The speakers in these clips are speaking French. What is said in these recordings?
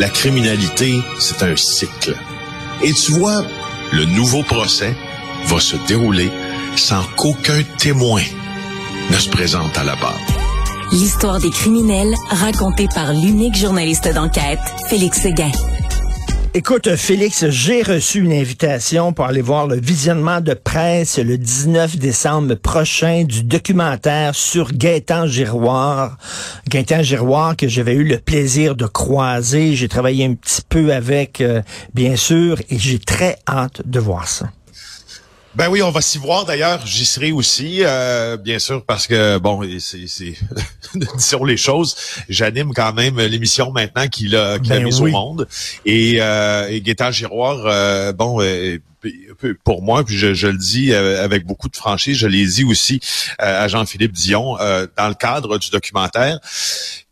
la criminalité, c'est un cycle. Et tu vois, le nouveau procès va se dérouler sans qu'aucun témoin ne se présente à la barre. L'histoire des criminels racontée par l'unique journaliste d'enquête, Félix Seguin. Écoute, Félix, j'ai reçu une invitation pour aller voir le visionnement de presse le 19 décembre prochain du documentaire sur Gaëtan Giroir. Gaëtan Giroir que j'avais eu le plaisir de croiser. J'ai travaillé un petit peu avec, euh, bien sûr, et j'ai très hâte de voir ça. Ben oui, on va s'y voir d'ailleurs. J'y serai aussi, euh, bien sûr, parce que bon, c'est sur les choses. J'anime quand même l'émission maintenant qu'il a, qu'il a ben mise au monde. Et, euh, et Gaétan Giroir, euh, bon, euh, pour moi, puis je, je, le dis avec beaucoup de franchise, je l'ai dit aussi à Jean-Philippe Dion dans le cadre du documentaire,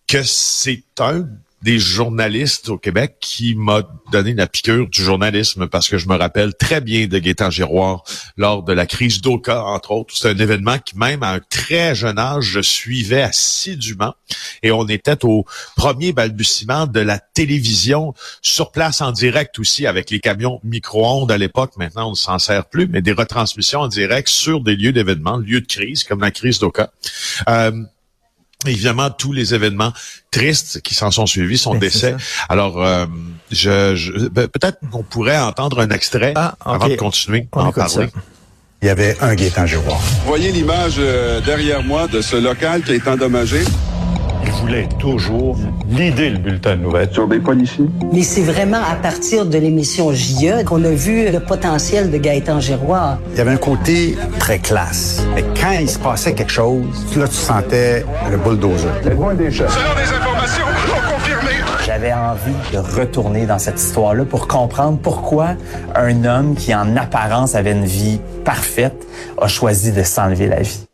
que c'est un des journalistes au Québec qui m'a donné la piqûre du journalisme parce que je me rappelle très bien de Gaétan Giroir lors de la crise d'Oka, entre autres. C'est un événement qui, même à un très jeune âge, je suivais assidûment et on était au premier balbutiement de la télévision sur place en direct aussi avec les camions micro-ondes à l'époque. Maintenant, on ne s'en sert plus, mais des retransmissions en direct sur des lieux d'événements, lieux de crise comme la crise d'Oka. Euh, Évidemment, tous les événements tristes qui s'en sont suivis, son ben, décès. Alors, euh, je, ben, peut-être qu'on pourrait entendre un extrait ah, avant de continuer à en parler. Il y avait un guet Vous voyez l'image euh, derrière moi de ce local qui est endommagé il voulait toujours l'idée le bulletin de nouvelles. Sur des policiers. Mais c'est vraiment à partir de l'émission JE qu'on a vu le potentiel de Gaëtan Giroir. Il y avait un côté très classe. Et quand il se passait quelque chose, là, tu sentais le bulldozer. Selon des informations confirmées. J'avais envie de retourner dans cette histoire-là pour comprendre pourquoi un homme qui, en apparence, avait une vie parfaite, a choisi de s'enlever la vie.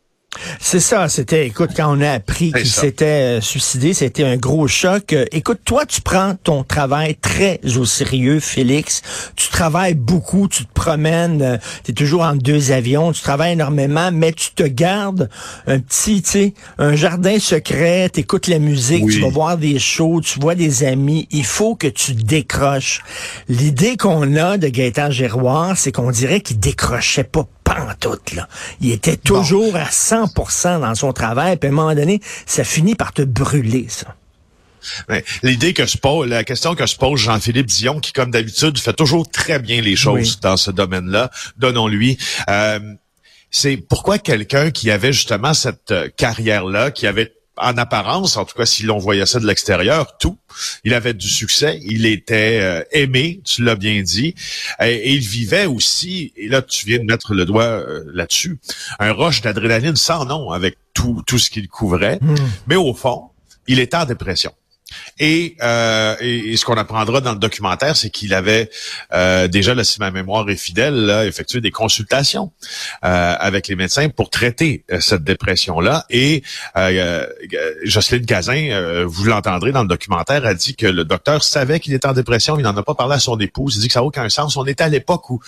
C'est ça, c'était, écoute, quand on a appris qu'il s'était euh, suicidé, c'était un gros choc. Euh, écoute, toi, tu prends ton travail très au sérieux, Félix. Tu travailles beaucoup, tu te promènes, euh, tu es toujours en deux avions, tu travailles énormément, mais tu te gardes un petit, tu sais, un jardin secret, tu écoutes la musique, tu vas voir des shows, tu vois des amis. Il faut que tu décroches. L'idée qu'on a de Gaëtan Giroir, c'est qu'on dirait qu'il décrochait pas pantoute, là. Il était toujours à 100% dans son travail, puis à un moment donné, ça finit par te brûler, ça. L'idée que se pose, la question que se pose Jean-Philippe Dion, qui comme d'habitude fait toujours très bien les choses dans ce domaine-là, donnons-lui. Euh, c'est pourquoi quelqu'un qui avait justement cette euh, carrière-là, qui avait en apparence, en tout cas si l'on voyait ça de l'extérieur, tout. Il avait du succès, il était euh, aimé, tu l'as bien dit, et, il vivait aussi, et là tu viens de mettre le doigt euh, là-dessus, un rush d'adrénaline sans nom avec tout, tout ce qu'il couvrait, hmm. mais au fond, il était en dépression. Et, euh, et, ce qu'on apprendra dans le documentaire, c'est qu'il avait euh, déjà, là, si ma mémoire est fidèle, là, effectué des consultations euh, avec les médecins pour traiter euh, cette dépression-là. Et euh, Jocelyne Cazin, vous l'entendrez dans le documentaire, a dit que le docteur savait qu'il était en dépression, il n'en a pas parlé à son épouse. Il dit que ça n'a aucun sens. On est à l'époque où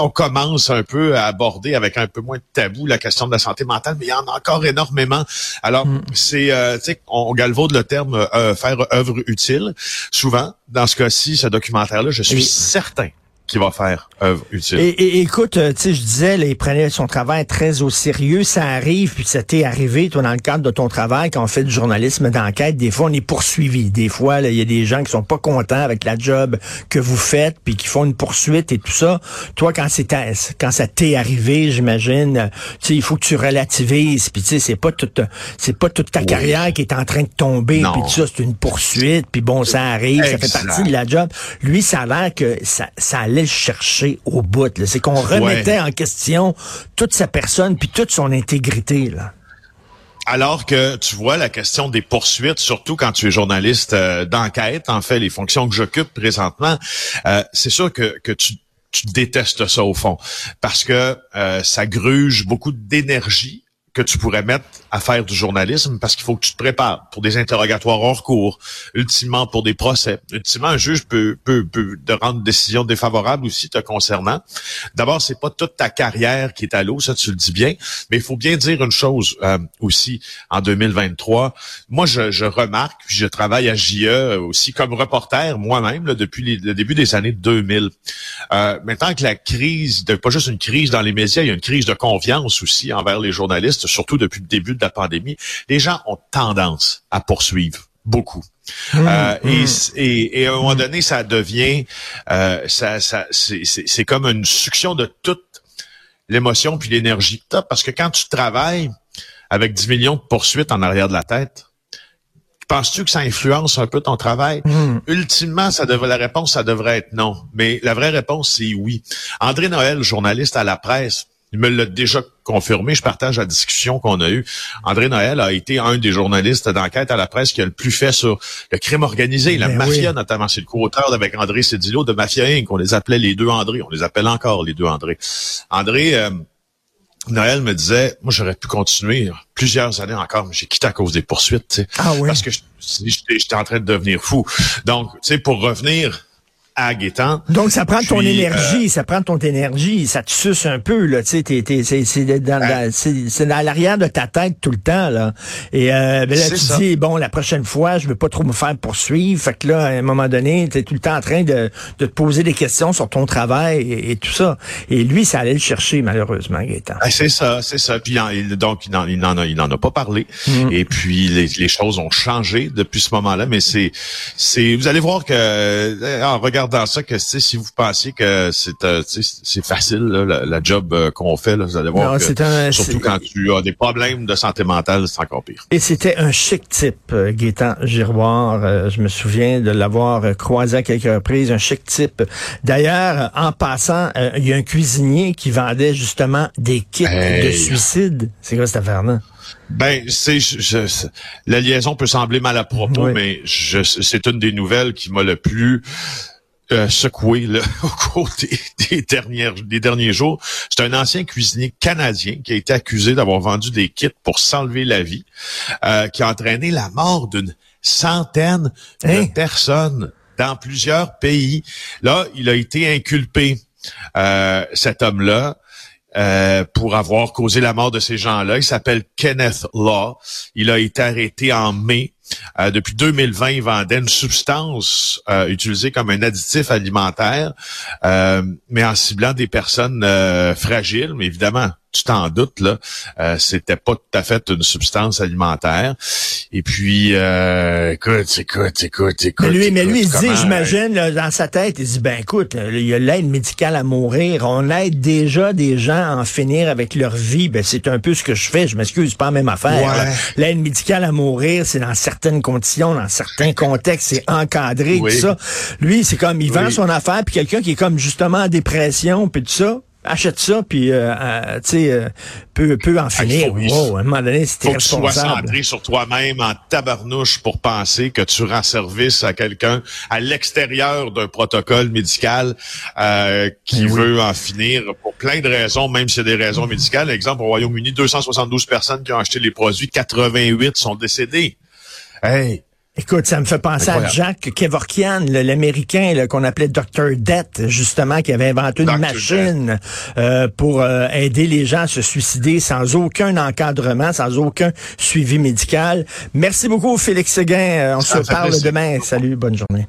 on commence un peu à aborder avec un peu moins de tabou la question de la santé mentale, mais il y en a encore énormément. Alors, mm. c'est, tu sais, on galvaude le terme faire œuvre utile. Souvent, dans ce cas-ci, ce documentaire-là, je suis certain qui va faire œuvre utile. Et, écoute, euh, tu sais, je disais, là, il prenait son travail très au sérieux. Ça arrive, puis ça t'est arrivé, toi, dans le cadre de ton travail, quand on fait du journalisme d'enquête, des fois, on est poursuivi. Des fois, il y a des gens qui sont pas contents avec la job que vous faites, puis qui font une poursuite et tout ça. Toi, quand c'est quand ça t'est arrivé, j'imagine, tu sais, il faut que tu relativises, puis tu sais, c'est pas toute, c'est pas toute ta carrière qui est en train de tomber, puis tout ça, c'est une poursuite, puis bon, ça arrive, ça fait partie de la job. Lui, ça a l'air que ça, ça allait chercher au bout. C'est qu'on remettait en question toute sa personne puis toute son intégrité. Là. Alors que tu vois la question des poursuites, surtout quand tu es journaliste euh, d'enquête, en fait, les fonctions que j'occupe présentement, euh, c'est sûr que, que tu, tu détestes ça au fond, parce que euh, ça gruge beaucoup d'énergie que tu pourrais mettre à faire du journalisme parce qu'il faut que tu te prépares pour des interrogatoires hors cours, ultimement pour des procès. Ultimement, un juge peut, peut, peut de rendre une décision défavorable aussi te concernant. D'abord, c'est pas toute ta carrière qui est à l'eau, ça tu le dis bien, mais il faut bien dire une chose euh, aussi en 2023. Moi, je, je remarque, puis je travaille à JE aussi comme reporter moi-même depuis le début des années 2000. Euh, maintenant que la crise, de, pas juste une crise dans les médias, il y a une crise de confiance aussi envers les journalistes surtout depuis le début de la pandémie, les gens ont tendance à poursuivre beaucoup. Mmh, euh, mmh. Et, à un moment donné, ça devient, euh, ça, ça, c'est comme une succion de toute l'émotion puis l'énergie que parce que quand tu travailles avec 10 millions de poursuites en arrière de la tête, penses-tu que ça influence un peu ton travail? Mmh. Ultimement, ça devrait, la réponse, ça devrait être non. Mais la vraie réponse, c'est oui. André Noël, journaliste à la presse, il me l'a déjà confirmé. Je partage la discussion qu'on a eue. André Noël a été un des journalistes d'enquête à la presse qui a le plus fait sur le crime organisé, la ben mafia notamment. C'est le co-auteur avec André Cédillo de Mafia Inc. On les appelait les deux André. On les appelle encore les deux André. André... Euh, Noël me disait, moi j'aurais pu continuer plusieurs années encore, mais j'ai quitté à cause des poursuites, Ah oui. Parce que j'étais en train de devenir fou. Donc, tu sais, pour revenir donc, ça prend ton énergie, euh, ça prend ton énergie, ça te suce un peu, là, tu sais, c'est dans, c'est dans l'arrière de ta tête tout le temps, là. Et euh, ben là, tu dis, bon, la prochaine fois, je veux pas trop me faire poursuivre. Fait que là, à un moment donné, tu es tout le temps en train de, de, te poser des questions sur ton travail et, tout ça. Et lui, ça allait le chercher, malheureusement, Gaëtan. Ben, c'est ça, c'est ça. Puis donc, il n'en il en, il en a pas parlé. Mm. Et puis, les, les, choses ont changé depuis ce moment-là, mais c'est... c'est Vous allez voir que, euh, en dans ça que si vous pensiez que c'est euh, c'est facile la, job euh, qu'on fait, là, vous allez voir que, surtout quand tu as des problèmes de santé mentale, c'est encore pire. Et c'était un chic type, euh, Gaétan Giroir. je me souviens de l'avoir croisé à quelques reprises, un chic type. D'ailleurs, en passant, il y a un cuisinier qui vendait justement des kits de suicide. C'est quoi cette affaire-là? Ben, c'est la liaison peut sembler mal à propos, mais c'est une des nouvelles qui m'a le plus euh, secoué au cours des, dernières, des derniers jours. C'est un ancien cuisinier canadien qui a été accusé d'avoir vendu des kits pour s'enlever la vie, euh, qui a entraîné la mort d'une centaine de hein? personnes dans plusieurs pays. Là, il a été inculpé, euh, cet homme-là. pour avoir causé la mort de ces gens-là. Il s'appelle Kenneth Law. Il a été arrêté en mai euh, depuis 2020, il vendait une substance euh, utilisée comme un additif alimentaire, euh, mais en ciblant des personnes fragiles, mais évidemment, tu t'en doutes, là, euh, c'était pas tout à fait une substance alimentaire. Et puis, euh, écoute, écoute, écoute, écoute. Mais lui, mais lui il dit, j'imagine, dans sa tête, il dit, ben écoute, il y a l'aide médicale à mourir. On aide déjà des gens à en finir avec leur vie. Ben c'est un peu ce que je fais. Je m'excuse, pas la même affaire. L'aide médicale à mourir, c'est dans certaines conditions, dans certains contextes, c'est encadré, tout ça. Lui, c'est comme, il vend son affaire, puis quelqu'un qui est comme justement en dépression, puis tout ça achète ça, puis euh, euh, tu sais, euh, peut, peut en finir. wow, à un moment donné, c'est Faut que tu sois centré sur toi-même en tabarnouche pour penser que tu rends service à quelqu'un à l'extérieur d'un protocole médical qui veut en finir pour plein de raisons, même si c'est des raisons médicales. Exemple, au Royaume-Uni, 272 personnes qui ont acheté les produits, 88 sont décédées. Hey, Écoute, ça me fait penser à Jack Kevorkian, l'Américain qu'on appelait Dr. Death, justement, qui avait inventé une machine euh, pour euh, aider les gens à se suicider sans aucun encadrement, sans aucun suivi médical. Merci beaucoup, Félix Seguin. Euh, on se parle demain. Salut, bonne journée.